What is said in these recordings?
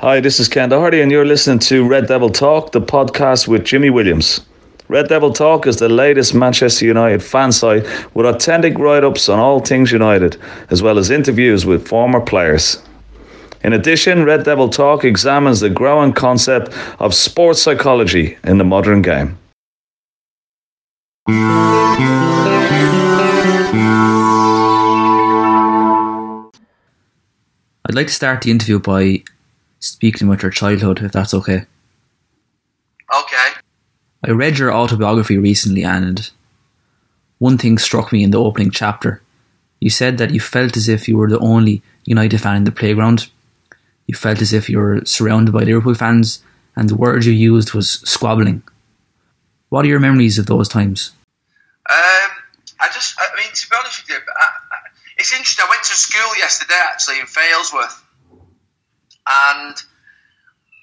Hi, this is Ken Doherty, and you're listening to Red Devil Talk, the podcast with Jimmy Williams. Red Devil Talk is the latest Manchester United fan site with authentic write ups on all things United, as well as interviews with former players. In addition, Red Devil Talk examines the growing concept of sports psychology in the modern game. I'd like to start the interview by speaking about your childhood, if that's okay. Okay. I read your autobiography recently, and one thing struck me in the opening chapter. You said that you felt as if you were the only United fan in the playground. You felt as if you were surrounded by Liverpool fans, and the word you used was squabbling. What are your memories of those times? Um, I just, I mean, to be honest with you, I, I, it's interesting. I went to school yesterday actually in Failsworth, and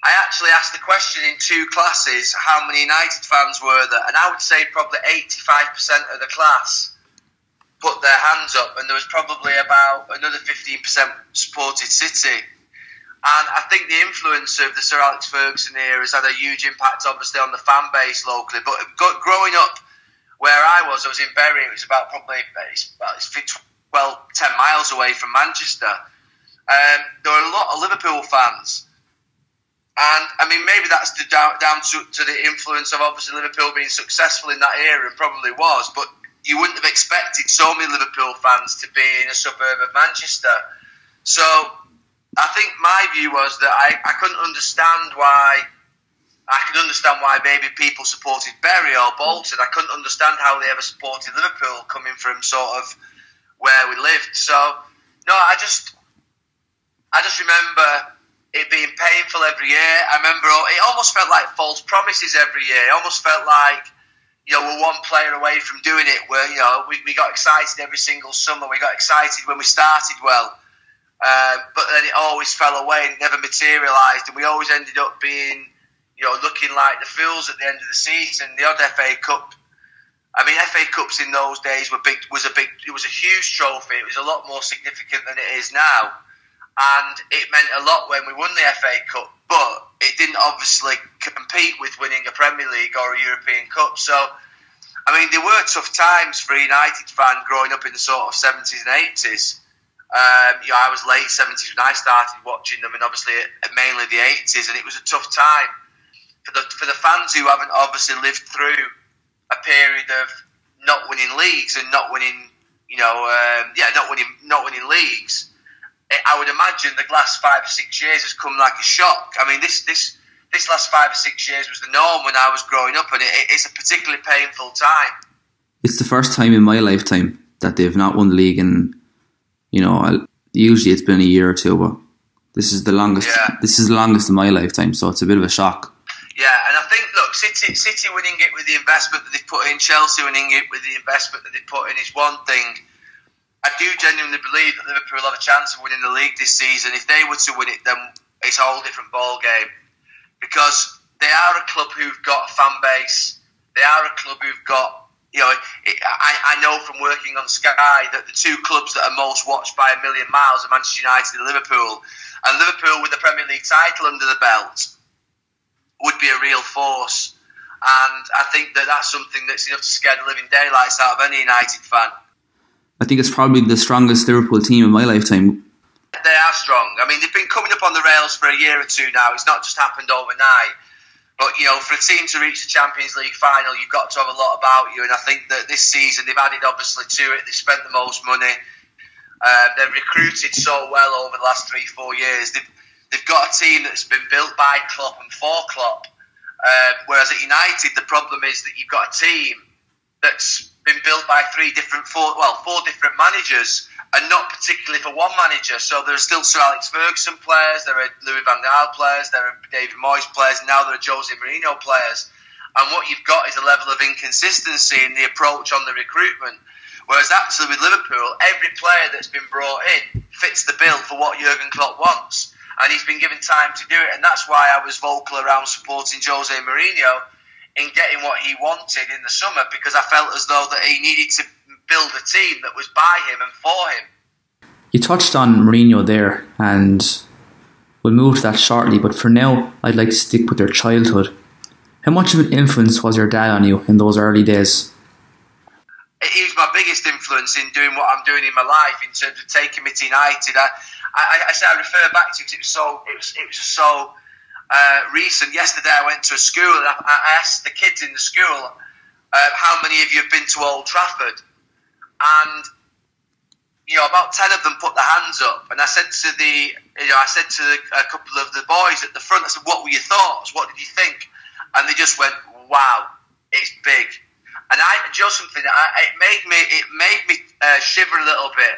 I actually asked the question in two classes how many United fans were there, and I would say probably 85% of the class put their hands up, and there was probably about another 15% supported City. And I think the influence of the Sir Alex Ferguson era has had a huge impact, obviously, on the fan base locally. But growing up where I was, I was in Bury, it was about probably well, it's 12, 10 miles away from Manchester. Um, there were a lot of Liverpool fans. And I mean, maybe that's the, down, down to, to, the influence of obviously Liverpool being successful in that era, and probably was. But you wouldn't have expected so many Liverpool fans to be in a suburb of Manchester. So I think my view was that I, I couldn't understand why. I could understand why maybe people supported Bury or Bolton. I couldn't understand how they ever supported Liverpool coming from sort of where we lived. So no, I just I just remember it being painful every year. I remember it almost felt like false promises every year. It almost felt like you know we're one player away from doing it. Where you know we, we got excited every single summer. We got excited when we started well, uh, but then it always fell away and never materialised. And we always ended up being you know looking like the fools at the end of the season. The odd FA Cup. I mean, FA Cups in those days were big. Was a big. It was a huge trophy. It was a lot more significant than it is now and it meant a lot when we won the FA Cup, but it didn't obviously compete with winning a Premier League or a European Cup. So, I mean, there were tough times for a United fan growing up in the sort of 70s and 80s. Um, you know, I was late 70s when I started watching them, and obviously mainly the 80s, and it was a tough time for the for the fans who haven't obviously lived through a period of not winning leagues and not winning, you know, um, yeah, not winning not winning leagues I would imagine the last five or six years has come like a shock. I mean, this this this last five or six years was the norm when I was growing up, and it, it's a particularly painful time. It's the first time in my lifetime that they've not won the league, and you know, usually it's been a year or two, but this is the longest. Yeah. This is the longest in my lifetime, so it's a bit of a shock. Yeah, and I think look, City City winning it with the investment that they've put in, Chelsea winning it with the investment that they've put in is one thing I do genuinely believe that Liverpool have a chance of winning the league this season. If they were to win it, then it's a whole different ball game because they are a club who've got a fan base. They are a club who've got you know. It, I, I know from working on Sky that the two clubs that are most watched by a million miles are Manchester United and Liverpool. And Liverpool with the Premier League title under the belt would be a real force. And I think that that's something that's enough to scare the living daylights out of any United fan. I think it's probably the strongest Liverpool team in my lifetime. They are strong. I mean, they've been coming up on the rails for a year or two now. It's not just happened overnight. But, you know, for a team to reach the Champions League final, you've got to have a lot about you. And I think that this season they've added, obviously, to it. They've spent the most money. Uh, they've recruited so well over the last three, four years. They've, they've got a team that's been built by Klopp and for Klopp. Uh, whereas at United, the problem is that you've got a team that's been built by three different, four, well, four different managers, and not particularly for one manager. So there are still Sir Alex Ferguson players, there are Louis van Gaal players, there are David Moyes players, now there are Jose Mourinho players. And what you've got is a level of inconsistency in the approach on the recruitment. Whereas actually with Liverpool, every player that's been brought in fits the bill for what Jurgen Klopp wants. And he's been given time to do it. And that's why I was vocal around supporting Jose Mourinho in getting what he wanted in the summer because I felt as though that he needed to build a team that was by him and for him. You touched on Mourinho there, and We'll move to that shortly, but for now, I'd like to stick with your childhood. How much of an influence was your dad on you in those early days? He was my biggest influence in doing what I'm doing in my life in terms of taking me to United. I, I, I say I refer back to it because it was so it was it was just so uh, recent. Yesterday I went to a school and I, I asked the kids in the school uh, how many of you have been to Old Trafford, and you know about ten of them put their hands up. And I said to the you know I said to a couple of the boys at the front, I said, "What were your thoughts? What did you think?" And they just went, "Wow, it's big." And I, just something, I, it made me, it made me uh, shiver a little bit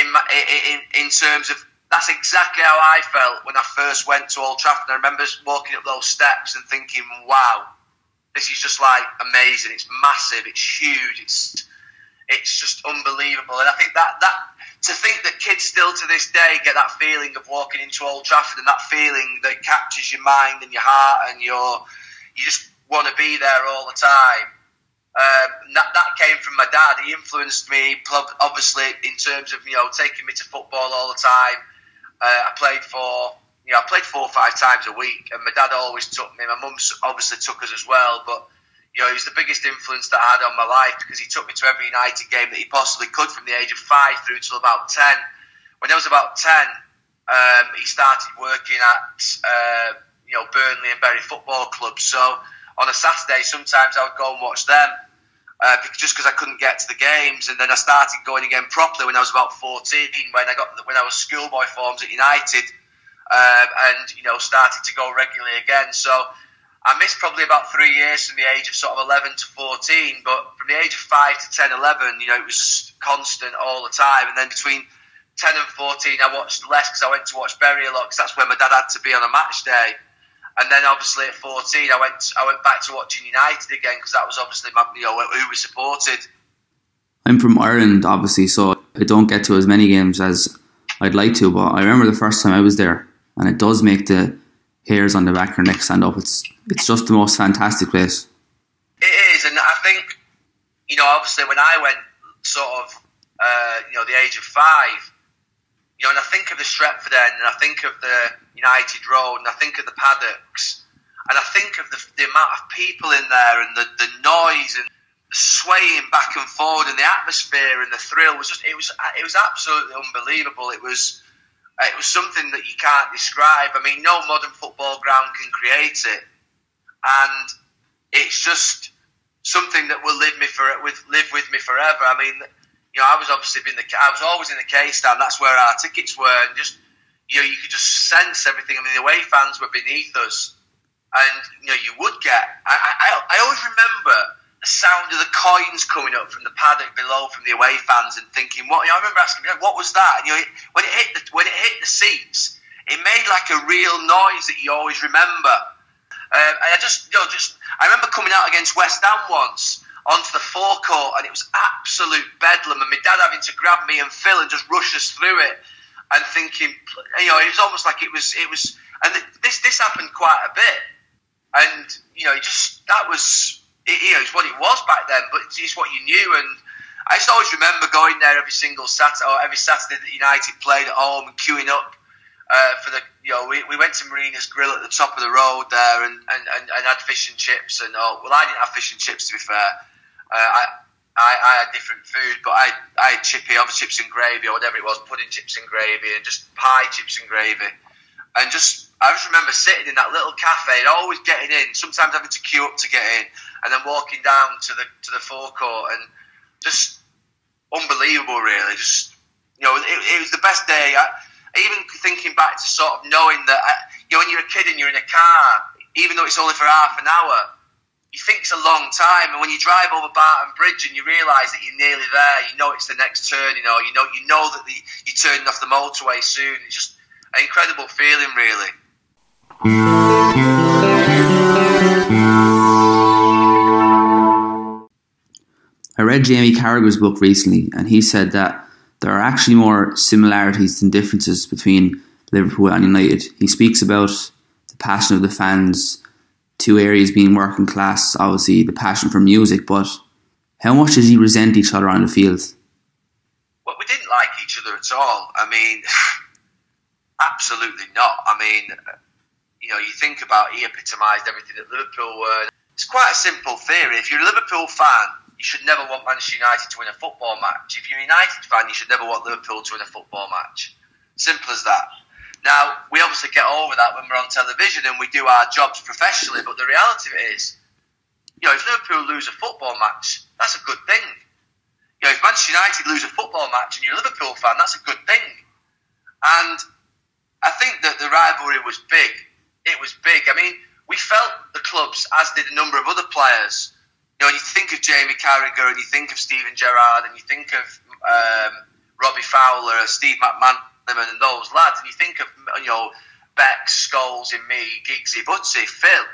in, my, in in terms of that's exactly how I felt when I first went to Old Trafford. I remember walking up those steps and thinking, "Wow, this is just like amazing. It's massive. It's huge. It's it's just unbelievable." And I think that that to think that kids still to this day get that feeling of walking into Old Trafford and that feeling that captures your mind and your heart and your you just want to be there all the time. Um, that, that came from my dad. He influenced me, obviously, in terms of you know taking me to football all the time. Uh, I played for you know I played four or five times a week, and my dad always took me. My mum obviously took us as well, but you know he was the biggest influence that I had on my life because he took me to every United game that he possibly could from the age of five through till about ten. When I was about ten, um, he started working at uh, you know Burnley and Bury football clubs. So on a Saturday, sometimes I would go and watch them uh, just because I couldn't get to the games. And then I started going again properly when I was about 14, when I got when I was schoolboy forms at United, uh, and you know started to go regularly again. So I missed probably about three years from the age of sort of 11 to 14, but from the age of 5 to 10, 11, you know, it was constant all the time. And then between 10 and 14, I watched less because I went to watch Bury a lot because that's where my dad had to be on a match day. And then obviously at 14, I went I went back to watching United again because that was obviously my, you know who we supported. I'm from Ireland, obviously, so I don't get to as many games as I'd like to. But I remember the first time I was there, and it does make the hairs on the back of your neck stand up. It's it's just the most fantastic place. It is, and I think you know, obviously, when I went, sort of, uh, you know, the age of five, you know, and I think of the Stretford end, and I think of the United Road, and I think of the paddocks, and I think of the, the amount of people in there, and the, the noise, and the swaying back and forward, and the atmosphere, and the thrill was just it was it was absolutely unbelievable. It was it was something that you can't describe. I mean, no modern football ground can create it, and it's just something that will live me for with live with me forever. I mean you know, I was obviously in the, I was always in the K stand. That's where our tickets were, and just, you know, you could just sense everything. I mean, the away fans were beneath us, and you know, you would get. I, I, I always remember the sound of the coins coming up from the paddock below from the away fans, and thinking, what? You know, I remember asking, what was that? And you know, when it hit the when it hit the seats, it made like a real noise that you always remember. Um, and I just, you know, just I remember coming out against West Ham once onto the forecourt, and it was absolute bedlam. And my dad having to grab me and Phil and just rush us through it, and thinking, you know, it was almost like it was, it was, and this this happened quite a bit, and you know, just that was, it, you know, it's what it was back then, but it's, it's what you knew, and. I just always remember going there every single Saturday, or every Saturday that United played at home and queuing up uh, for the you know we, we went to Marina's Grill at the top of the road there and, and, and, and had fish and chips and oh well I didn't have fish and chips to be fair uh, I, I, I had different food, but I, I had chippy, obviously chips and gravy or whatever it was, pudding chips and gravy, and just pie chips and gravy, and just I just remember sitting in that little cafe and always getting in, sometimes having to queue up to get in, and then walking down to the to the forecourt and just unbelievable, really. Just you know, it, it was the best day. I, even thinking back to sort of knowing that I, you know when you're a kid and you're in a car, even though it's only for half an hour, you think it's a long time, and when you drive over Barton Bridge and you realise that you're nearly there, you know it's the next turn. You know, you know, you know that the, you're turning off the motorway soon. It's just an incredible feeling, really. I read Jamie Carragher's book recently, and he said that there are actually more similarities than differences between Liverpool and United. He speaks about the passion of the fans two areas being working class, obviously the passion for music, but how much did you resent each other on the field? Well, we didn't like each other at all. I mean, Absolutely not. I mean, you know, you think about he epitomised everything that Liverpool were. It's quite a simple theory. If you're a Liverpool fan, you should never want Manchester United to win a football match. If you're a United fan, you should never want Liverpool to win a football match. Simple as that. Now, we obviously get over that when we're on television and we do our jobs professionally, but the reality of it is, you know, if Liverpool lose a football match, that's a good thing. You know, if Manchester United lose a football match and you're a Liverpool fan, that's a good thing. And I think that the rivalry was big. It was big. I mean, we felt the clubs, as did a number of other players. You know, you think of Jamie Carragher and you think of Steven Gerrard and you think of um, Robbie Fowler, Steve And those lads, and you think of you know Beck, Scholes, and me, Giggsy, Butsy, Phil.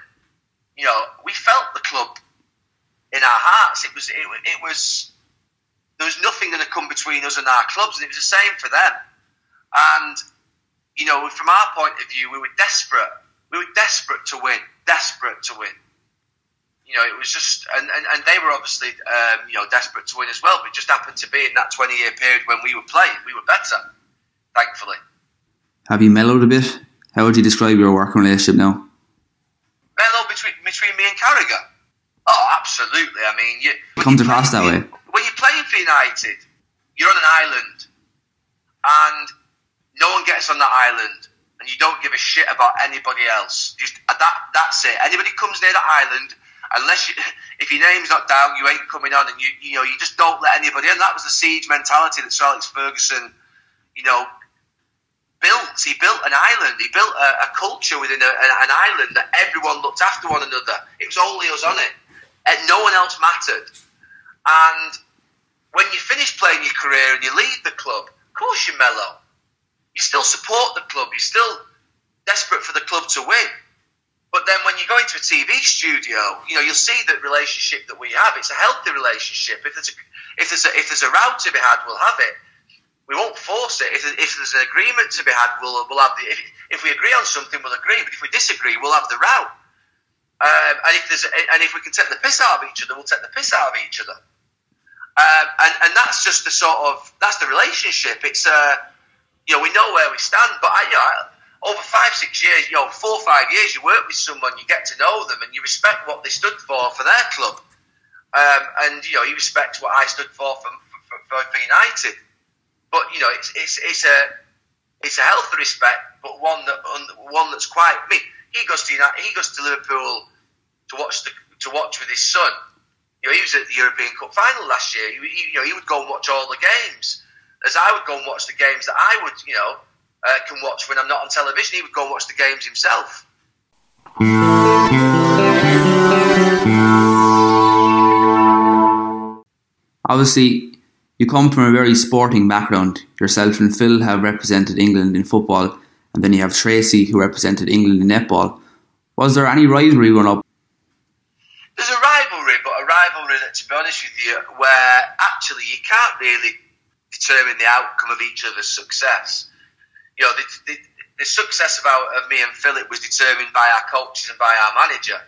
You know, we felt the club in our hearts. It was it, it was there was nothing going to come between us and our clubs, and it was the same for them. And you know, from our point of view, we were desperate. We were desperate to win, desperate to win. You know, it was just, and, and, and they were obviously, um, you know, desperate to win as well. But it just happened to be in that 20 year period when we were playing, we were better, thankfully. Have you mellowed a bit? How would you describe your working relationship now? Mellow between, between me and Carragher? Oh, absolutely. I mean, you. Comes across that way. When you're playing for United, you're on an island, and no one gets on that island, and you don't give a shit about anybody else. Just uh, that. That's it. Anybody comes near that island, unless you, if your name's not down, you ain't coming on, and you you know you just don't let anybody. And that was the siege mentality that Sir Alex Ferguson, you know, built. He built an island. He built a, a culture within a, an island that everyone looked after one another. It was only us on it, and no one else mattered. And when you finish playing your career and you leave the club, of course you're mellow. You still support the club. You're still desperate for the club to win. But then when you go into a TV studio, you know you'll see the relationship that we have. It's a healthy relationship. If there's a if there's a, if there's a row to be had, we'll have it. We won't force it. If, if there's an agreement to be had, we'll we'll have the. If, if we agree on something, we'll agree. But if we disagree, we'll have the row. Um, and if there's and if we can take the piss out of each other, we'll take the piss out of each other. Um, and and that's just the sort of that's the relationship. It's uh, you know we know where we stand. But I, you know, over five, six years, you know, four, five years, you work with someone, you get to know them, and you respect what they stood for for their club, um, and you know, you respect what I stood for for, for, for, for United. But you know, it's, it's it's a it's a healthy respect, but one that one that's quite. I mean, he goes to United, he goes to Liverpool to watch the to watch with his son. You know, he was at the European Cup final last year. He, you know, he would go and watch all the games, as I would go and watch the games that I would, you know, uh, can watch when I'm not on television. He would go and watch the games himself. Obviously, you come from a very sporting background. Yourself and Phil have represented England in football, and then you have Tracy, who represented England in netball. Was there any rivalry growing up? There's a rivalry, but a rivalry that, to be honest with you, where actually you can't really determine the outcome of each other's success. You know, the, the, the success of, our, of me and Philip was determined by our coaches and by our manager.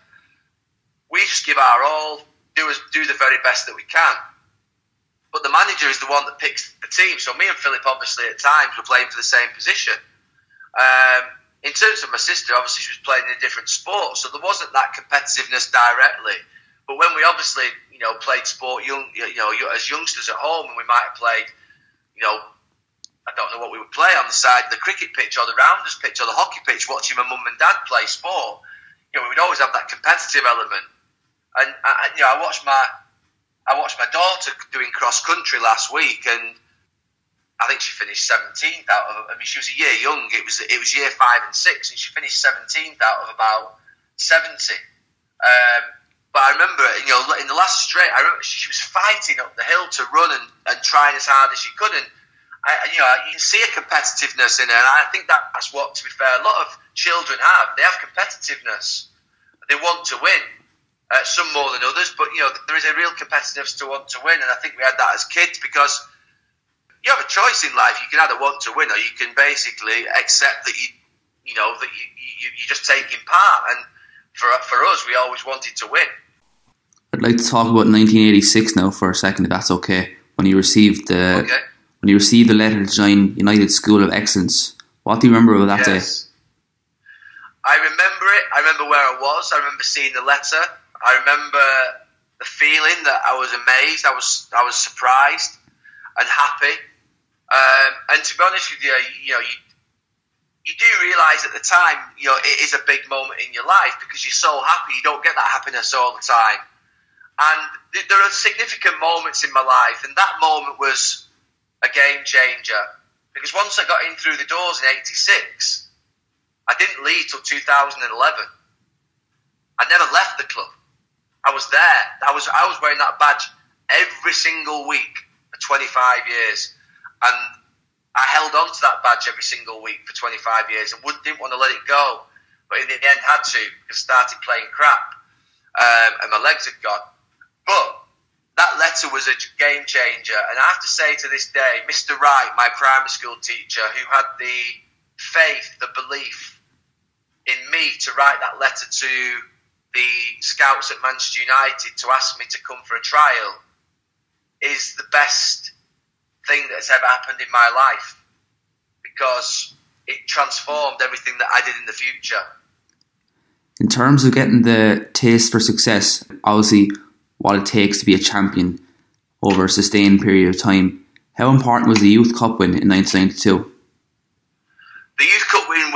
We just give our all, do, do the very best that we can. But the manager is the one that picks the team. So me and Philip, obviously, at times were playing for the same position. Um, in terms of my sister, obviously she was playing in a different sport, so there wasn't that competitiveness directly. But when we obviously, you know, played sport, young, you know, as youngsters at home, and we might have played, you know, I don't know what we would play on the side of the cricket pitch or the rounders pitch or the hockey pitch, watching my mum and dad play sport. You know, we would always have that competitive element. And I, you know, I watched my, I watched my daughter doing cross country last week, and I think she finished 17th out of. I mean, she was a year young. It was it was year five and six, and she finished 17th out of about 70. Um, but I remember, you know, in the last straight, I remember she was fighting up the hill to run and, and trying as hard as she could. And I, you know, you can see a competitiveness in her, and I think that's what, to be fair, a lot of children have. They have competitiveness. They want to win. Uh, some more than others, but you know, there is a real competitiveness to want to win, and I think we had that as kids because you have a choice in life. You can either want to win or you can basically accept that you, you know, that you, you, you're just taking part. And for, for us, we always wanted to win. I'd like to talk about 1986 now for a second, if that's okay. When you received the Okay. when you received the letter to join United School of Excellence, What do you remember of that yes. day? I remember it. I remember where I was. I remember seeing the letter. I remember the feeling that I was amazed. I was I was surprised and happy. Um, and to be honest with you, you know, you, you do realise at the time, you know, it is a big moment in your life because you're so happy. You don't get that happiness all the time. And th- there are significant moments in my life, and that moment was a game changer because once I got in through the doors in '86, I didn't leave till 2011. I never left the club. I was there. I was I was wearing that badge every single week for 25 years, and I held on to that badge every single week for 25 years and didn't want to let it go. But in the end, had to because started playing crap um, and my legs had gone. But that letter was a game changer. And I have to say to this day, Mr. Wright, my primary school teacher, who had the faith, the belief in me to write that letter to the scouts at Manchester United to ask me to come for a trial, is the best thing that's ever happened in my life because it transformed everything that I did in the future. In terms of getting the taste for success, obviously, what it takes to be a champion over a sustained period of time, how important was the Youth Cup win in 1992? The Youth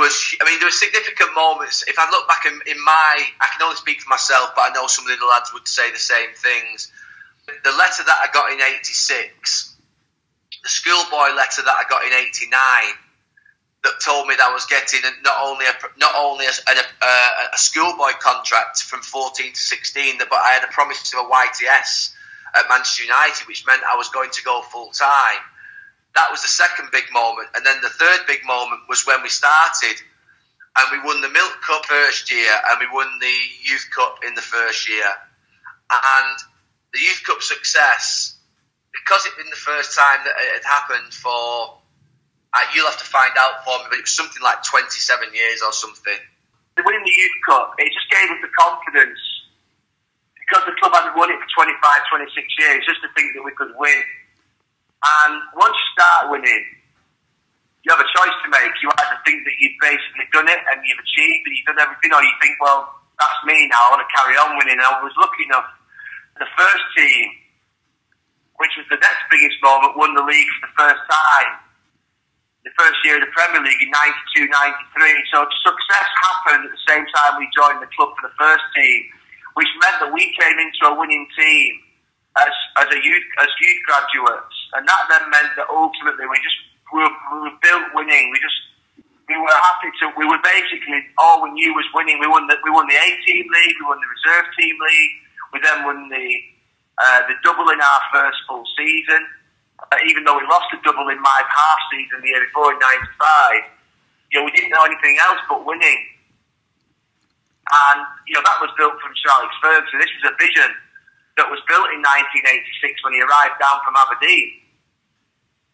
was, I mean, there were significant moments. If I look back in, in my, I can only speak for myself, but I know some of the lads would say the same things. The letter that I got in 86 the schoolboy letter that I got in '89 that told me that I was getting not only a not only a, a, a schoolboy contract from 14 to 16, but I had a promise of a YTS at Manchester United, which meant I was going to go full time. That was the second big moment, and then the third big moment was when we started, and we won the Milk Cup first year, and we won the Youth Cup in the first year, and the Youth Cup success because it been the first time that it had happened for, uh, you'll have to find out for me, but it was something like 27 years or something. Winning the Youth Cup, it just gave us the confidence because the club hadn't won it for 25, 26 years, just to think that we could win. And once you start winning, you have a choice to make. You either think that you've basically done it and you've achieved and you've done everything, or you think, well, that's me now, I want to carry on winning. And I was lucky enough, the first team which was the next biggest moment, won the league for the first time. The first year of the Premier League in 92 93. So success happened at the same time we joined the club for the first team, which meant that we came into a winning team as, as a youth as youth graduates. And that then meant that ultimately we just we were, we were built winning. We just we were happy to. We were basically all we knew was winning. We won the we won the A team league. We won the reserve team league. We then won the uh, the double in our first full season. Uh, even though we lost the double in my half season the year before in '95, you know, we didn't know anything else but winning. And you know that was built from Alex Ferguson. This was a vision that was built in 1986 when he arrived down from Aberdeen.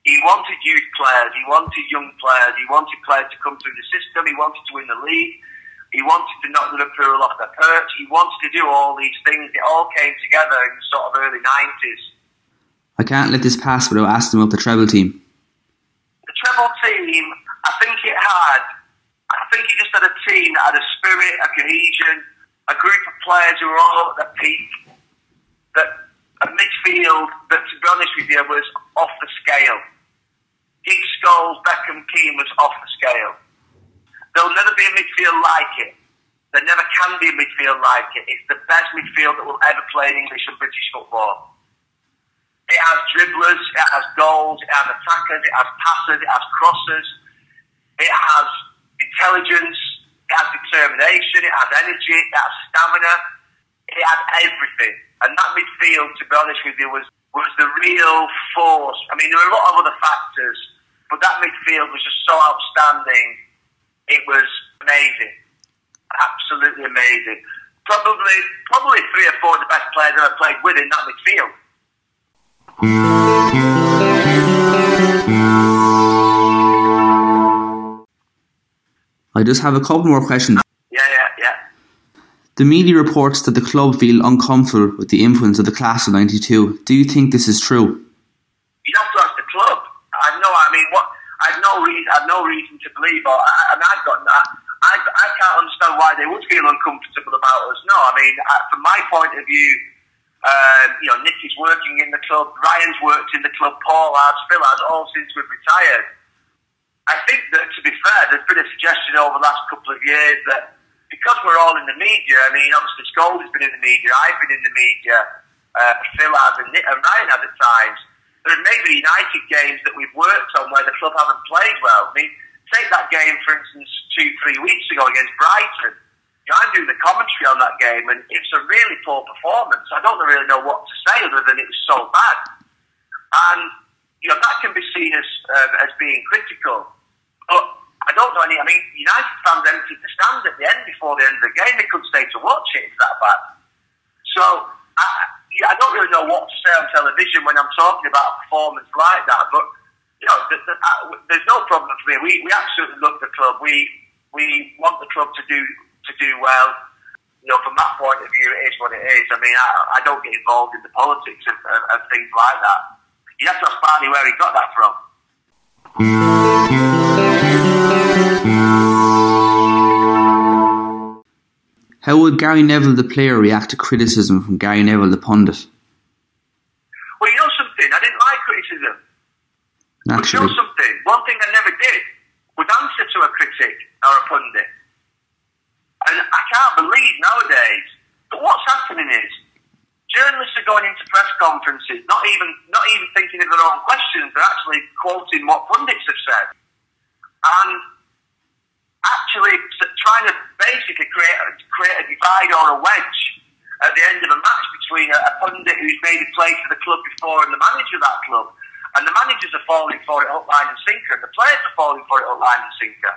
He wanted youth players, he wanted young players, he wanted players to come through the system, he wanted to win the league. He wanted to knock the Liverpool off their perch. He wanted to do all these things. It all came together in the sort of early 90s. I can't let this pass without asking about the treble team. The treble team, I think it had, I think it just had a team that had a spirit, a cohesion, a group of players who were all at their peak. That a midfield that, to be honest with you, was off the scale. Giggs, Scholes, Beckham, Keane was off the scale. There'll never be a midfield like it. There never can be a midfield like it. It's the best midfield that will ever play in English and British football. It has dribblers, it has goals, it has attackers, it has passers, it has crossers, it has intelligence, it has determination, it has energy, it has stamina, it has everything. And that midfield, to be honest with you, was, was the real force. I mean, there were a lot of other factors, but that midfield was just so outstanding it was amazing, absolutely amazing. Probably, probably three or four of the best players I've ever played with in that midfield. I just have a couple more questions. The media reports that the club feel uncomfortable with the influence of the class of '92. Do you think this is true? You have to ask the club. I know. I mean, what I have no reason, I have no reason to believe, or I, and I've got that. I, I can't understand why they would feel uncomfortable about us. No, I mean, from my point of view, um, you know, Nicky's working in the club, Ryan's worked in the club, Paul has, Phil has, all since we've retired. I think that, to be fair, there's been a suggestion over the last couple of years that because we're all in the media, I mean, obviously Scholes has been in the media, I've been in the media, uh, Phil has, and, and Ryan has at times. There are maybe United games that we've worked on where the club haven't played well. I mean, take that game, for instance, two, three weeks ago against Brighton. You know, I'm doing the commentary on that game, and it's a really poor performance. I don't really know what to say other than it was so bad. And, you know, that can be seen as, uh, as being critical. But I don't know any. I mean, United fans emptied the stands at the end before the end of the game. They couldn't stay to watch it. It's that bad. So I, I don't really know what to say on television when I'm talking about a performance like that. But you know, the, the, there's no problem for me. We we absolutely love the club. We we want the club to do to do well. You know, from that point of view, it is what it is. I mean, I, I don't get involved in the politics of things like that. You have to ask Barney where he got that from. How would Gary Neville, the player, react to criticism from Gary Neville, the pundit? Well, you know something? I didn't like criticism. Naturally. But you know something? One thing I never did was answer to a critic or a pundit. And I can't believe nowadays that what's happening is journalists are going into press conferences, not even not even thinking of their own questions, they're actually quoting what pundits have said. And actually trying to basically create a, create a divide or a wedge at the end of a match between a, a pundit who's made a play for the club before and the manager of that club. And the managers are falling for it up line and sinker, and the players are falling for it up line and sinker.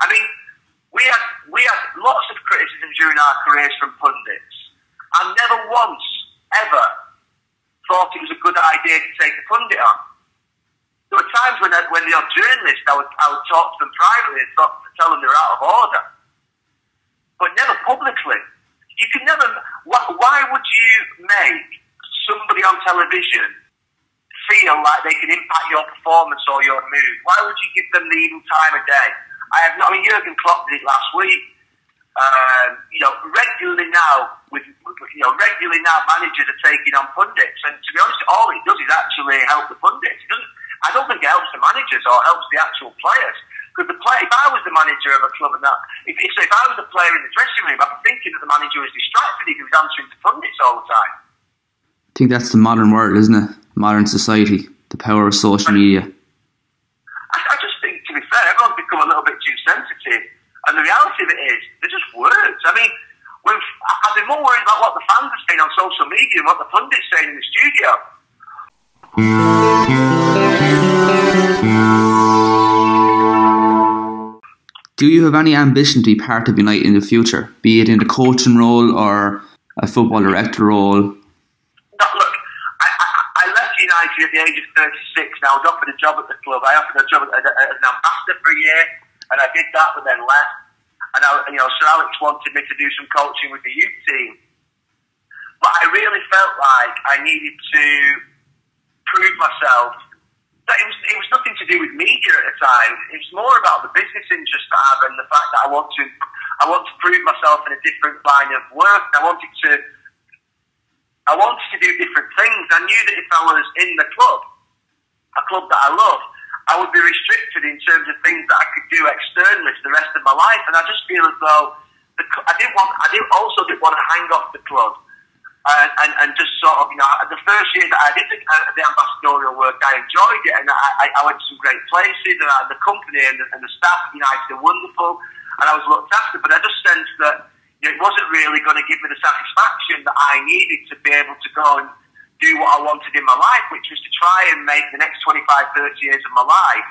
I mean, we had we had lots of criticism during our careers from pundits, and never once ever thought it was a good idea to take a pundit on. There were times when, I, when they were journalists, I would, I would talk to them privately and talk, tell them they're out of order, but never publicly. You can never. Why, why would you make somebody on television feel like they can impact your performance or your mood? Why would you give them the even time of day? I have not. I mean, Jurgen Klopp did it last week. Um, you know, regularly now with you know regularly now managers are taking on pundits, and to be honest, all it does is actually help the pundits. It doesn't. I don't think it helps the managers or helps the actual players. Because the play, if I was the manager of a club and that, if, if, so if I was a player in the dressing room, I'd be thinking that the manager was distracted if he was answering to pundits all the time. I think that's the modern world, isn't it? Modern society, the power of social media. I, I just think, to be fair, everyone's become a little bit too sensitive. And the reality of it is, they're just words. I mean, we've, I've been more worried about what the fans are saying on social media and what the pundits saying in the studio. Do you have any ambition to be part of United in the future, be it in a coaching role or a football director role? No, look, I, I, I left United at the age of 36 and I was offered a job at the club. I offered a job as, as an ambassador for a year and I did that but then left. And I, you know, Sir Alex wanted me to do some coaching with the youth team. But I really felt like I needed to prove myself it was, it was nothing to do with media at the time. It was more about the business interest I have and the fact that I want to, I want to prove myself in a different line of work. I wanted to, I wanted to do different things. I knew that if I was in the club, a club that I love, I would be restricted in terms of things that I could do externally for the rest of my life. And I just feel as though the, I didn't want, I didn't also didn't want to hang off the club and, and, and just sort of, you know, the first year that I did the, uh, the ambassadorial work, I enjoyed it, and I, I went to some great places, and I, the company and the, and the staff at United are wonderful, and I was looked after, but I just sensed that you know, it wasn't really going to give me the satisfaction that I needed to be able to go and do what I wanted in my life, which was to try and make the next 25, 30 years of my life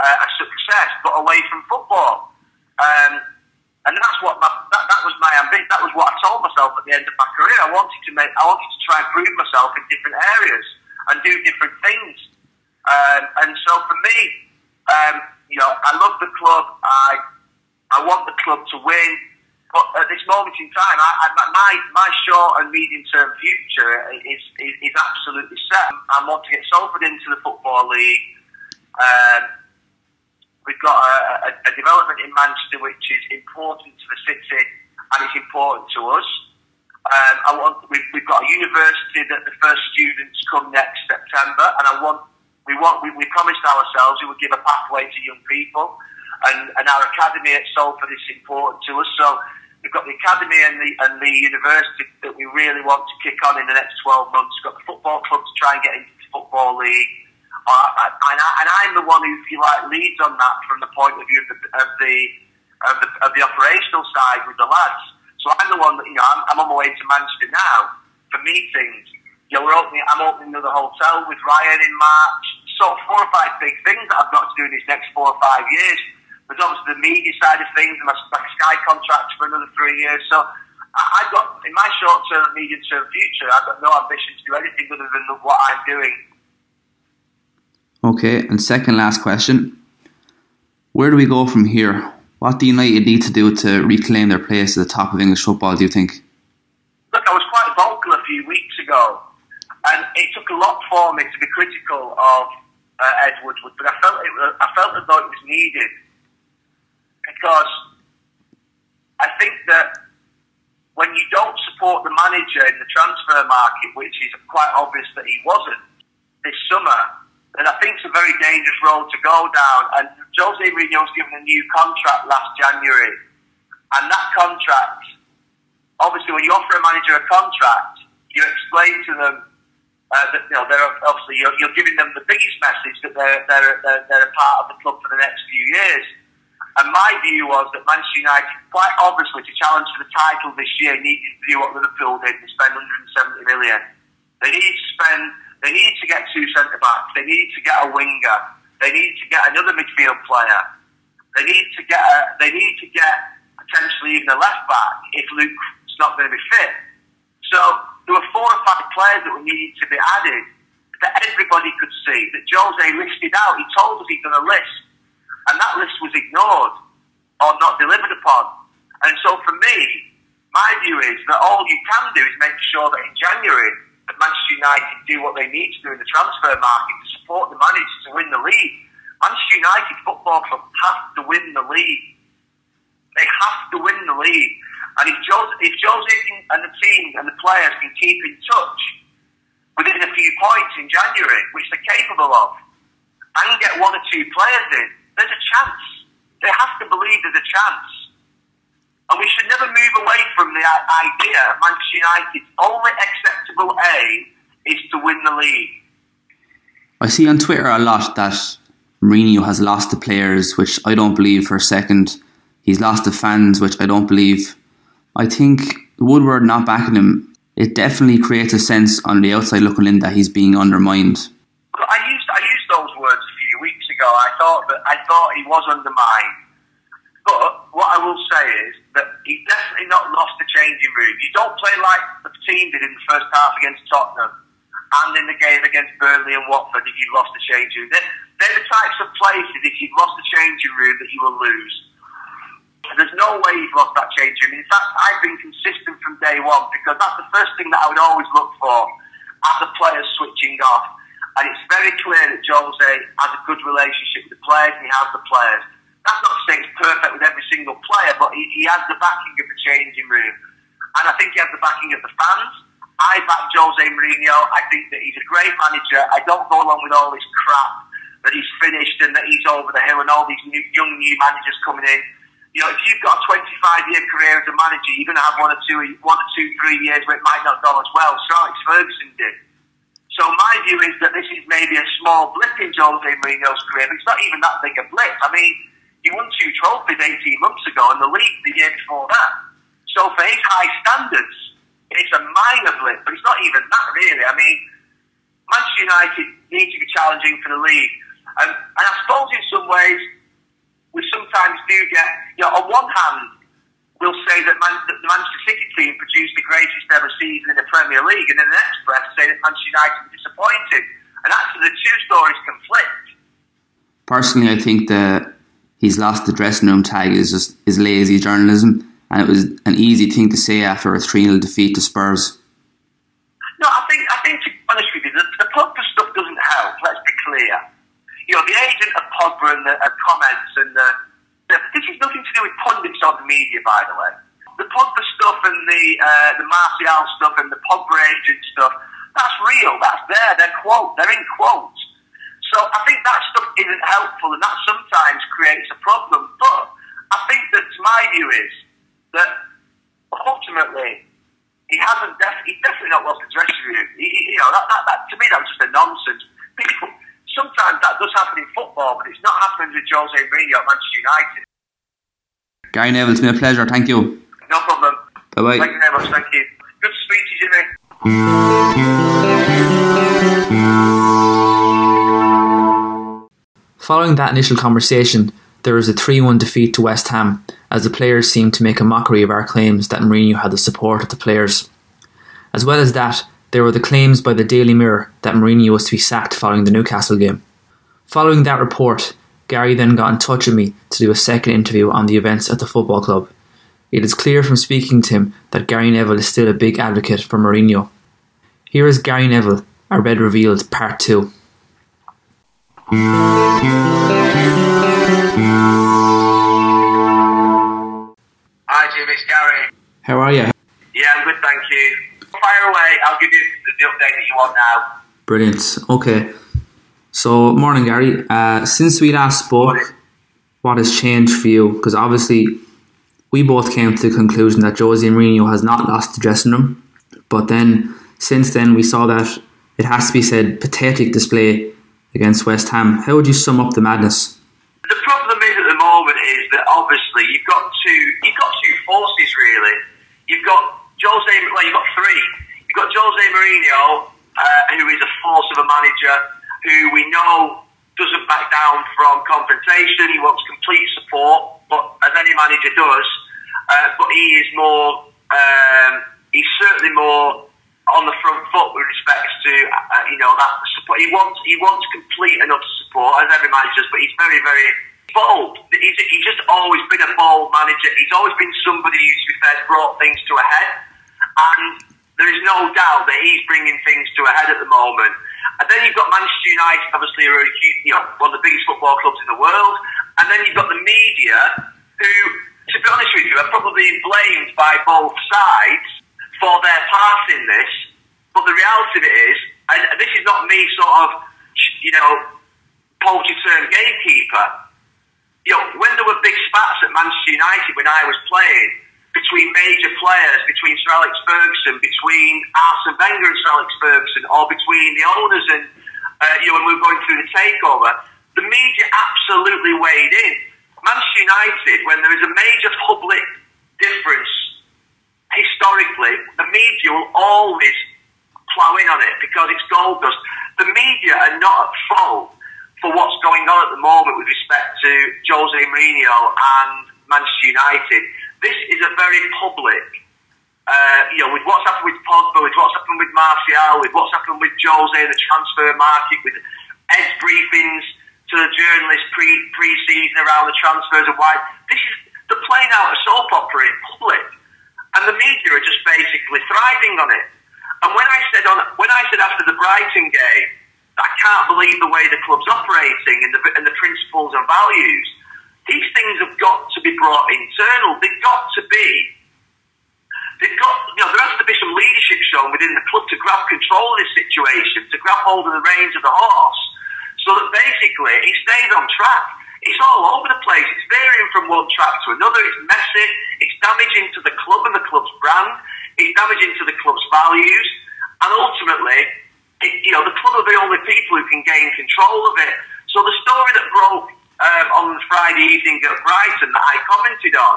uh, a success, but away from football. Um, and that's what my, that, that was my ambition. That was what I told myself at the end of my career. I wanted to make, I wanted to try and prove myself in different areas and do different things. Um, and so for me, um, you know, I love the club. I I want the club to win. But at this moment in time, I, I, my my short and medium term future is, is, is absolutely set. I want to get Salford into the football league. Um, We've got a, a, a development in Manchester which is important to the city and it's important to us. Um, I want we've, we've got a university that the first students come next September, and I want we want we, we promised ourselves we would give a pathway to young people, and, and our academy at Salford is important to us. So we've got the academy and the and the university that we really want to kick on in the next twelve months. We've got the football club to try and get into the football league. Uh, and, I, I'm the one who, if you like, leads on that from the point of view of the, of the of the, of the operational side with the lads. So I'm the one that, you know, I'm, I'm on my way to Manchester now for meetings. You know, we're opening, I'm opening another hotel with Ryan in March. So four or five big things that I've got to do in these next four or five years. There's obviously the media side of things and my, my Sky contract for another three years. So I've got, in my short term, medium term future, I've got no ambition to do anything other than what I'm doing. Okay, and second last question. Where do we go from here? What do United need to do to reclaim their place at the top of English football, do you think? Look, I was quite vocal a few weeks ago, and it took a lot for me to be critical of uh, Ed Woodward, but I felt, it, I felt as though it was needed because I think that when you don't support the manager in the transfer market, which is quite obvious that he wasn't this summer, and I think it's a very dangerous road to go down. And Jose Mourinho was given a new contract last January, and that contract, obviously, when you offer a manager a contract, you explain to them uh, that you know they're obviously you're, you're, giving them the biggest message that they're, they're they're they're a part of the club for the next few years. And my view was that Manchester United, quite obviously, to challenge for the title this year, needed to do what Liverpool did and spend 170 million. They needed to spend they need to get two centre backs. They need to get a winger. They need to get another midfield player. They need to get a, they need to get potentially even a left back if Luke's not going to be fit. So there were four or five players that were needed to be added that everybody could see that Jose listed out. He told us he'd done a list, and that list was ignored or not delivered upon. And so for me, my view is that all you can do is make sure that in January that Manchester United do what they need to do in the transfer market to support the manager to win the league. Manchester United Football Club have to win the league. They have to win the league. And if Jose, if Jose and the team and the players can keep in touch within a few points in January, which they're capable of, and get one or two players in, there's a chance. They have to believe there's a chance. And we should never move away from the idea of Manchester United's only acceptable aim is to win the league. I see on Twitter a lot that Mourinho has lost the players, which I don't believe for a second. He's lost the fans, which I don't believe. I think Woodward not backing him, it definitely creates a sense on the outside looking in that he's being undermined. I used I used those words a few weeks ago. I thought that I thought he was undermined but what I will say is that he's definitely not lost the changing room. You don't play like the team did in the first half against Tottenham and in the game against Burnley and Watford if you've lost the changing room. They're, they're the types of places, if you've lost the changing room, that you will lose. There's no way you've lost that changing room. In fact, I've been consistent from day one because that's the first thing that I would always look for as the players switching off. And it's very clear that Jose has a good relationship with the players and he has the players. That's not to say it's perfect with every single player, but he, he has the backing of the changing room. And I think he has the backing of the fans. I back Jose Mourinho. I think that he's a great manager. I don't go along with all this crap that he's finished and that he's over the hill and all these new, young new managers coming in. You know, if you've got a 25 year career as a manager, you're going to have one or two, one or two, three years where it might not go as well. So Alex Ferguson did. So my view is that this is maybe a small blip in Jose Mourinho's career, but it's not even that big a blip. I mean, he won two trophies 18 months ago in the league the year before that. So for his high standards, it's a minor blip, but it's not even that really. I mean, Manchester United need to be challenging for the league. And, and I suppose in some ways, we sometimes do get, you know, on one hand, we'll say that, Man, that the Manchester City team produced the greatest ever season in the Premier League, and in the next breath say that Manchester United were disappointed. And actually, the two stories conflict. Personally, I think that he's lost the dressing room tag is just lazy journalism, and it was an easy thing to say after a 3 0 defeat to Spurs. No, I think I think to be honest with you, the, the purpose stuff doesn't help. Let's be clear. you know, the agent of Pogba and the comments and the, the, this is nothing to do with pundits or the media, by the way. The Pogba stuff and the uh, the Martial stuff and the Pogba agent stuff, that's real. That's there. They're quote. They're in quotes. So I think that stuff isn't helpful, and that sometimes creates a problem. But I think that my view is that ultimately he hasn't. Def- he's definitely not lost his dressing room. He, you know, that, that, that to me that was just a nonsense. People sometimes that does happen in football, but it's not happening with Jose Mourinho at Manchester United. Gary Neville, it's been a pleasure. Thank you. No problem. Bye bye. Thank you very much. Thank you. Good to speak to you, Jimmy. Following that initial conversation, there was a 3 1 defeat to West Ham, as the players seemed to make a mockery of our claims that Mourinho had the support of the players. As well as that, there were the claims by the Daily Mirror that Mourinho was to be sacked following the Newcastle game. Following that report, Gary then got in touch with me to do a second interview on the events at the football club. It is clear from speaking to him that Gary Neville is still a big advocate for Mourinho. Here is Gary Neville, a Red Revealed Part 2. Hi, Jim. It's Gary. How are you? Yeah, I'm good, thank you. Fire away. I'll give you the, update that you want now. Brilliant. Okay. So, morning, Gary. Uh, since we last spoke, what has changed for you? Because obviously, we both came to the conclusion that Jose Mourinho has not lost the dressing room. But then, since then, we saw that it has to be said pathetic display against West Ham. How would you sum up the madness? The problem is at the moment is that obviously you've got two you've got two forces really. You've got Jose well you've got three. You've got Jose Mourinho, uh, who is a force of a manager who we know doesn't back down from confrontation. He wants complete support, but as any manager does. Uh, but he is more um, he's certainly more on the front foot with respects to uh, you know that support. He wants he wants complete enough support as every manager does, but he's very very bold. He's, he's just always been a bold manager. He's always been somebody who's to be fair brought things to a head, and there is no doubt that he's bringing things to a head at the moment. And then you've got Manchester United, obviously, are you know one of the biggest football clubs in the world, and then you've got the media who. To be honest with you, are probably blamed by both sides for their part in this. But the reality of it is, and this is not me sort of, you know, poultry term gamekeeper. You know, when there were big spats at Manchester United when I was playing, between major players, between Sir Alex Ferguson, between Arsene Wenger and Sir Alex Ferguson, or between the owners and, uh, you know, when we were going through the takeover, the media absolutely weighed in. Manchester United, when there is a major public difference historically, the media will always plough in on it because it's gold dust. The media are not at fault for what's going on at the moment with respect to Jose Mourinho and Manchester United. This is a very public, uh, you know, with what's happened with Pogba, with what's happened with Martial, with what's happened with Jose in the transfer market, with Ed's briefings to the journalists pre pre season around the transfers and why this is the playing out a soap opera in public and the media are just basically thriving on it. And when I said on when I said after the Brighton game, I can't believe the way the club's operating and the, and the principles and values. These things have got to be brought internal. They've got to be. They've got, you know, there has to be some leadership shown within the club to grab control of this situation, to grab hold of the reins of the horse, so that basically it stays on track. It's all over the place. It's varying from one track to another. It's messy. It's damaging to the club and the club's brand. It's damaging to the club's values. And ultimately, it, you know, the club are the only people who can gain control of it. So the story that broke um, on Friday evening at Brighton that I commented on,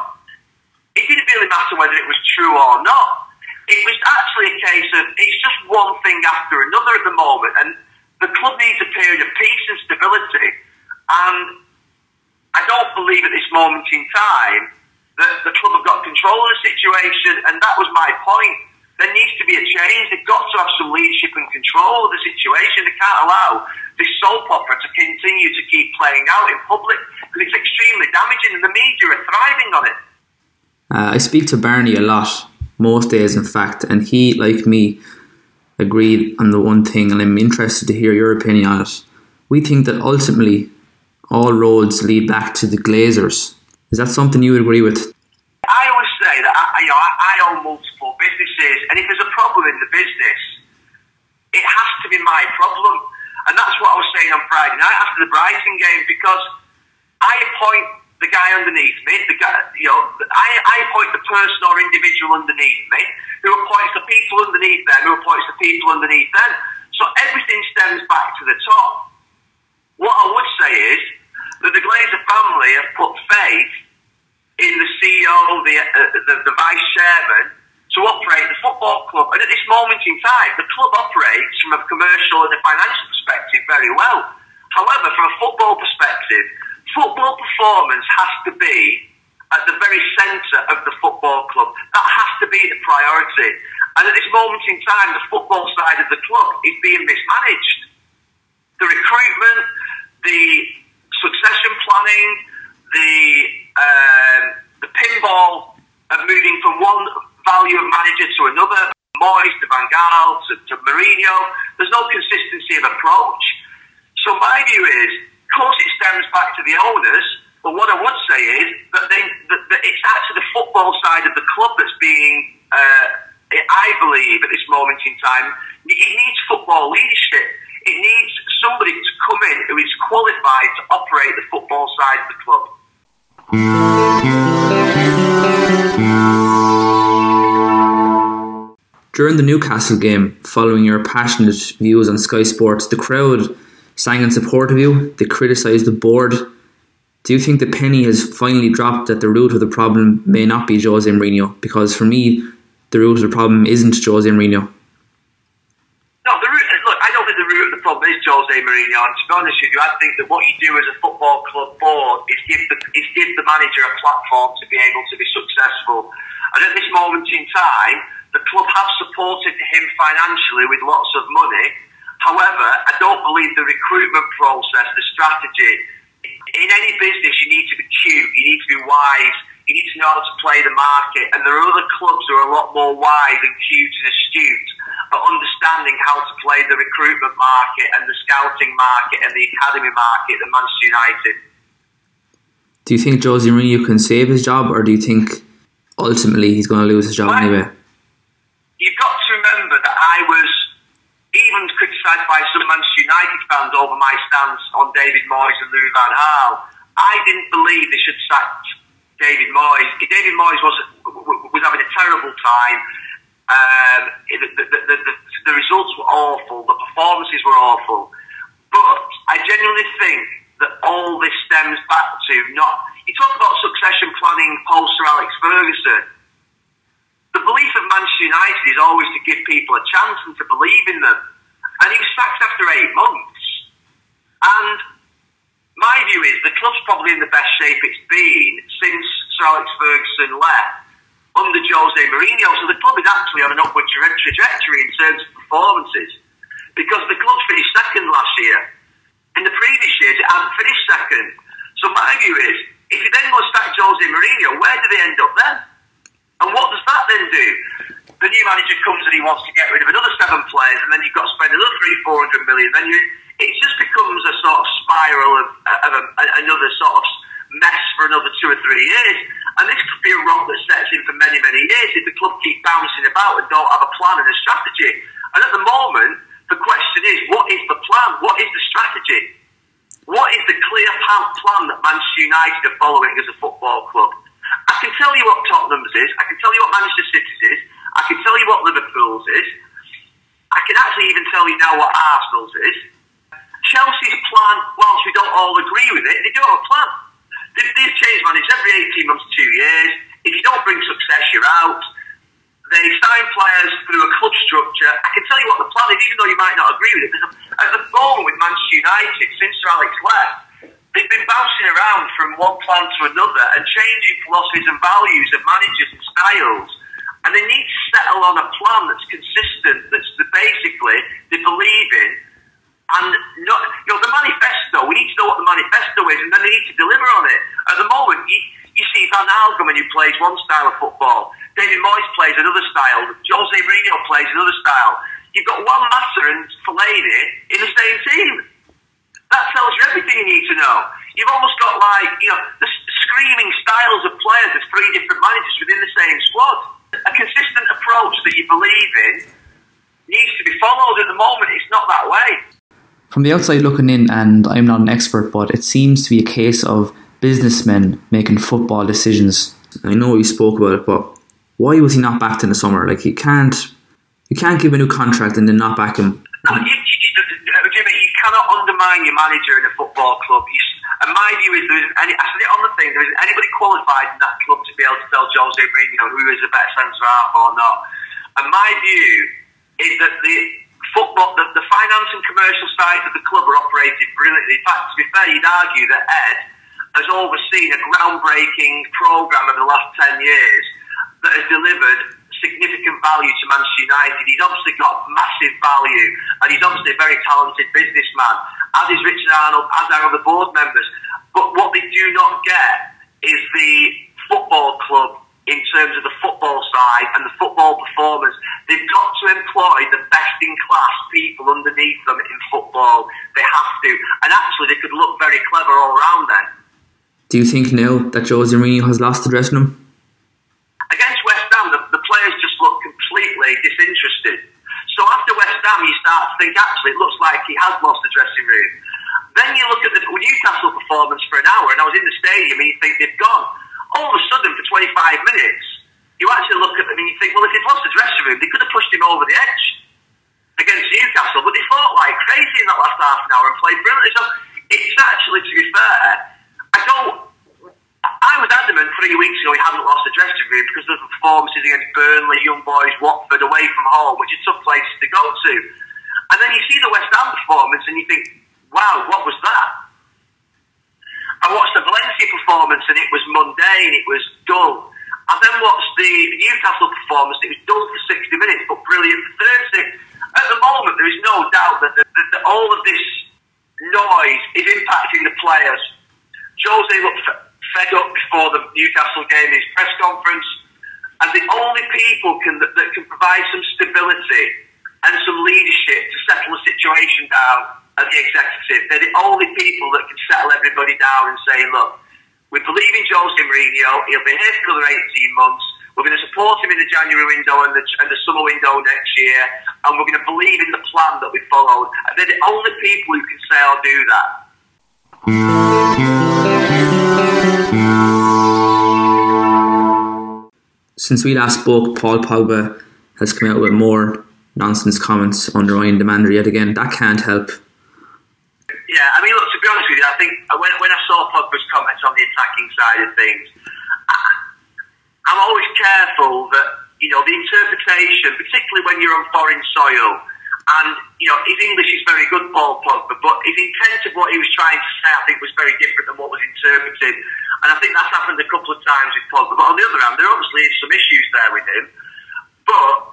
it didn't really matter whether it was true or not. It was actually a case of it's just one thing after another at the moment, and the club needs a period of peace and stability. And I don't believe at this moment in time that the club have got control of the situation, and that was my point. There needs to be a change. They've got to have some leadership and control of the situation. They can't allow this soap opera to continue to keep playing out in public because it's extremely damaging, and the media are thriving on it. Uh, I speak to Barney a lot, most days in fact, and he, like me, agreed on the one thing, and I'm interested to hear your opinion on it. We think that ultimately all roads lead back to the Glazers. Is that something you would agree with? I always say that I, you know, I, own multiple businesses, and if there's a problem in the business, it has to be my problem. And that's what I was saying on Friday night after the Brighton game, because I appoint the guy underneath me, the guy, you know, I, I appoint the person or individual underneath me, who appoints the people underneath them, who appoints the people underneath them. So everything stems back to the top. What I would say is that the Glazer family have put faith in the CEO, the, uh, the, the vice chairman, to operate the football club. And at this moment in time, the club operates from a commercial and a financial perspective very well. However, from a football perspective, football performance has to be at the very centre of the football club. That has to be the priority. And at this moment in time, the football side of the club is being mismanaged. The recruitment, the succession planning, the um, the pinball of moving from one value of manager to another, Moyes to Van Gaal to, to Mourinho. There's no consistency of approach. So my view is, of course, it stems back to the owners. But what I would say is that, they, that, that it's actually the football side of the club that's being, uh, I believe, at this moment in time, it needs football leadership. It needs somebody to come in who is qualified to operate the football side of the club. During the Newcastle game, following your passionate views on Sky Sports, the crowd sang in support of you. They criticised the board. Do you think the penny has finally dropped that the root of the problem may not be Jose Mourinho? Because for me, the root of the problem isn't Jose Mourinho. No, the root, look, I don't think the root of the problem is Jose Mourinho. And to be honest with you, I think that what you do as a football club board is give the is give the manager a platform to be able to be successful. And at this moment in time, the club have supported him financially with lots of money. However, I don't believe the recruitment process, the strategy. In any business, you need to be cute, you need to be wise, you need to know how to play the market. And there are other clubs who are a lot more wise and cute and astute at understanding how to play the recruitment market and the scouting market and the academy market at Manchester United. Do you think Jose Mourinho can save his job, or do you think ultimately he's going to lose his job Well, anyway? You've got to remember that I was even criticised by some Manchester United fans over my stance on David Moyes and Louis van Gaal. I didn't believe they should sack David Moyes. David Moyes was was having a terrible time. Um, the, the, the, the, results were awful. The performances were awful. But I genuinely think that all this stems back to not. You talk about succession planning post Sir Alex Ferguson. The belief of Manchester United is always to give people a chance and to believe in them. And he was sacked after eight months. And my view is the club's probably in the best shape it's been since Sir Alex Ferguson left under Jose Mourinho. So the club is actually on an upward tra- trajectory in terms of performances because the club finished second last year. In the previous years, it hadn't finished second. So my view is, if you then go and stack Jose Mourinho, where do they end up then? And what does that then do? The new manager comes and he wants to get rid of another seven players, and then you've got to spend another three, four hundred million. Then you, it just becomes a sort of spiral of, of a, another sort of mess for another two or three years. And this could be a rot that sets in for many, many years if the club keep bouncing about and don't have a plan and a strategy. And at the moment, the question is, what is the plan? What is the strategy? What is the clear plan that Manchester United are following as a football club? I can tell you what Tottenham's is. I can tell you what Manchester City's is. I can tell you what Liverpool's is. I can actually even tell you now what Arsenal's is. Chelsea's plan, whilst we don't all agree with it, they do have a plan. They, they've managers every 18 months, two years. If you don't bring success, you're out. They sign players through a club structure. I can tell you what the plan is, even though you might not agree with it. A, at the moment with Manchester United, since Sir Alex left, they've been bouncing around from one plan to another and changing philosophies and values of managers and styles. And they need to settle on a plan that's consistent, that's the, basically they believe in. And not, you know, the manifesto, we need to know what the manifesto is and then they need to deliver on it. At the moment, you, you see Van Gaal who plays one style of football. David Moyes plays another style. Jose Mourinho plays another style. You've got Juan Mata and Fellaini in the same team. That tells you everything you need to know. You've almost got like, you know, the screaming styles of players as three different managers within the same squad. A consistent approach that you believe in needs to be followed. At the moment, it's not that way. From the outside looking in, and I'm not an expert, but it seems to be a case of businessmen making football decisions. I know you spoke about it, but why was he not backed in the summer? Like, you can't, you can't give a new contract and then not back him. No, you, you, Jimmy, you cannot undermine your manager in a football club. You, and my view is there isn't any, I said it on the thing, there isn't anybody qualified in that club to be able to tell Jose Mourinho who is a better centre half or not. And my view is that the football, the, the finance and commercial sides of the club are operated brilliantly. In fact, to be fair, you'd argue that Ed has overseen a groundbreaking programme over the last 10 years that has delivered significant value to Manchester United. He's obviously got massive value and he's obviously a very talented businessman, as is Richard Arnold, as are other board members. But what they do not get is the football club in terms of the football side and the football performance. They've got to employ the best in class people underneath them in football. They have to. And actually, they could look very clever all around then. Do you think now that Jose Mourinho has lost the dressing room? Against West Ham, the, the players just look completely disinterested. So after West Ham, you start to think actually it looks like he has lost the dressing room. Then you look at the Newcastle performance for an hour, and I was in the stadium, and you think they've gone. All of a sudden, for 25 minutes, you actually look at them and you think, well, if he'd lost the dressing room, they could have pushed him over the edge against Newcastle, but they fought like crazy in that last half an hour and played brilliantly. So it's actually, to be fair, I don't. I was adamant three weeks ago he hadn't lost the dressing room because of the performances against Burnley, Young Boys, Watford, away from home, which are tough places to go to. And then you see the West Ham performance and you think, wow, what was that? I watched the Valencia performance and it was mundane, it was dull. I then watched the Newcastle performance, it was dull for 60 minutes, but brilliant for 30. At the moment, there is no doubt that, the, that, that all of this noise is impacting the players. Jose looked fed up before the Newcastle game his press conference, and the only people can, that, that can provide some stability and some leadership to settle the situation down are the executive. They're the only people that can settle everybody down and say, look, we believe in Jose Mourinho. He'll be here for another 18 months. We're going to support him in the January window and the, and the summer window next year, and we're going to believe in the plan that we followed. And they're the only people who can say, I'll do that. Since we last spoke, Paul Pogba has come out with more nonsense comments on the manager yet again. That can't help. Yeah, I mean, look, to be honest with you, I think when, when I saw Pogba's comments on the attacking side of things, I, I'm always careful that, you know, the interpretation, particularly when you're on foreign soil, and, you know, his English is very good, Paul Pogba, but his intent of what he was trying to say, I think, was very different than what was interpreted. And I think that's happened a couple of times with Pogba. But on the other hand, there obviously is some issues there with him.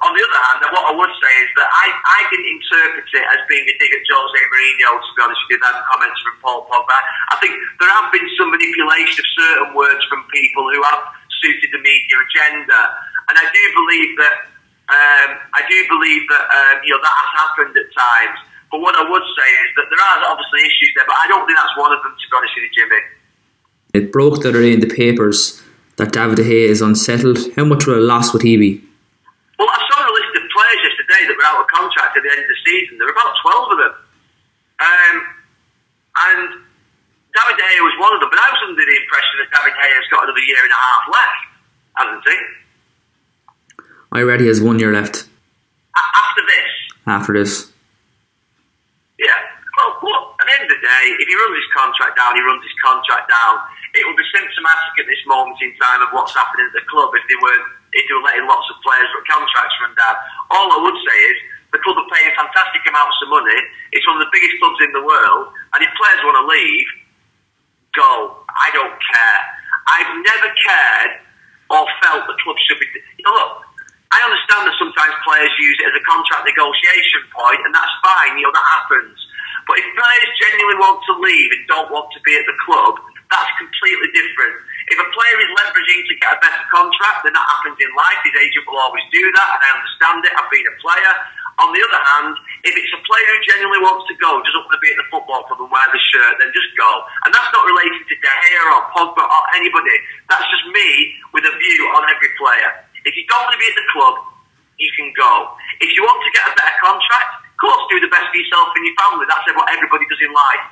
On the other hand, what I would say is that I, I didn't interpret it as being a dig at Jose Mourinho, to be honest with you, than comments from Paul Pogba. I think there have been some manipulation of certain words from people who have suited the media agenda. And I do believe that um, I do believe that um, you know that has happened at times. But what I would say is that there are obviously issues there, but I don't think that's one of them. To be honest with you, Jimmy. It broke the other day in the papers that David De Gea is unsettled. How much of a loss would he be? Well, I saw a list of players yesterday that were out of contract at the end of the season. There were about 12 of them. Um, and David Gea was one of them, but I was under the impression that David has got another year and a half left, hasn't he? I read he has one year left. A- after this? After this. Yeah. Well, look, at the end of the day, if he runs his contract down, he runs his contract down. It would be symptomatic at this moment in time of what's happening at the club if they were were letting lots of players' contracts run down. All I would say is the club are paying fantastic amounts of money. It's one of the biggest clubs in the world, and if players want to leave, go. I don't care. I've never cared or felt the club should be. You know, look, I understand that sometimes players use it as a contract negotiation point, and that's fine. You know that happens. But if players genuinely want to leave and don't want to be at the club, that's completely different. If a player is leveraging to get a better contract, then that happens in life. His agent will always do that, and I understand it. I've been a player. On the other hand, if it's a player who genuinely wants to go, doesn't want to be at the football club and wear the shirt, then just go. And that's not related to De Gea or Pogba or anybody. That's just me with a view on every player. If you don't want to be at the club, you can go. If you want to get a better contract, of course, do the best for yourself and your family. That's what everybody does in life.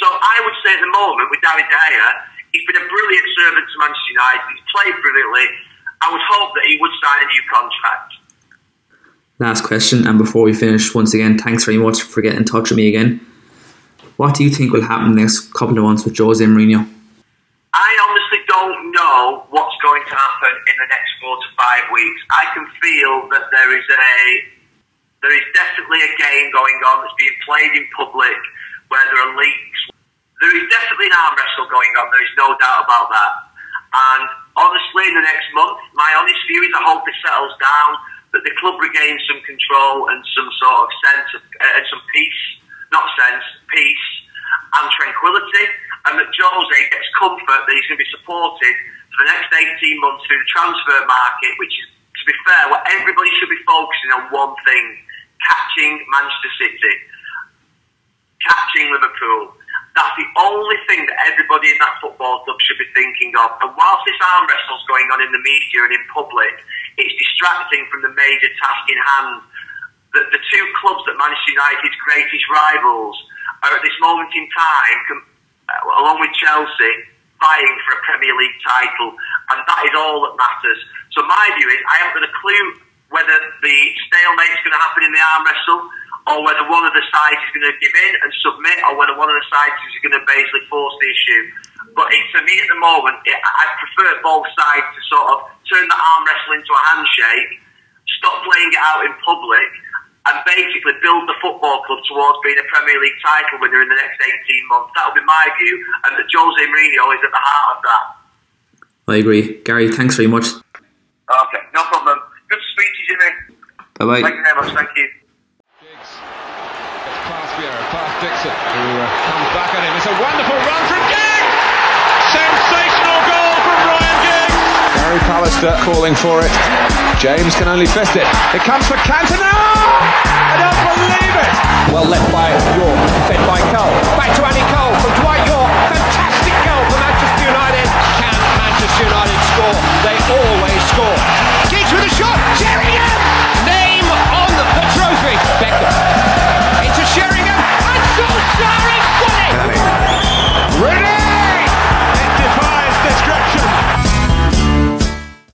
So I would say at the moment with David De Gea, he's been a brilliant servant to Manchester United. He's played brilliantly. I would hope that he would sign a new contract last question, and before we finish, once again, thanks very much for getting in touch with me again. What do you think will happen next couple of months with Jose Mourinho? I honestly don't know what's going to happen in the next four to five weeks. I can feel that there is a there is definitely a game going on that's being played in public where there are leaks. There is definitely an arm wrestle going on. There is no doubt about that. And honestly, in the next month, my honest view is I hope it settles down that the club regains some control and some sort of sense of, uh, and some peace, not sense, peace and tranquility, and that Jose gets comfort that he's going to be supported for the next 18 months through the transfer market, which is, to be fair, what everybody should be focusing on one thing, catching Manchester City, catching Liverpool. That's the only thing that everybody in that football club should be thinking of. And whilst this arm wrestle's going on in the media and in public, it's distracting from the major task in hand. The, the two clubs that Manchester United's greatest rivals are at this moment in time, uh, along with Chelsea, vying for a Premier League title, and that is all that matters. So my view is, I haven't got a clue whether the stalemate is going to happen in the arm wrestle, or whether one of the sides is going to give in and submit, or whether one of the sides is going to basically force the issue. But it, for me at the moment, it, I prefer both sides to sort of turn the arm wrestle into a handshake, stop playing it out in public, and basically build the football club towards being a Premier League title winner in the next 18 months. That would be my view, and that Jose Mourinho is at the heart of that. I agree. Gary, thanks very much. Okay, no problem. Good to speak to you, Jimmy. Bye bye. Thank you very much. Thank you. Giggs. It's past Dixon, who uh, comes back at him. It's a wonderful run from Giggs! Sensational goal from Ryan Giggs! Gary Pallister calling for it. James can only fist it. It comes for Cantona! I don't believe it! Well left by Yorke, fed by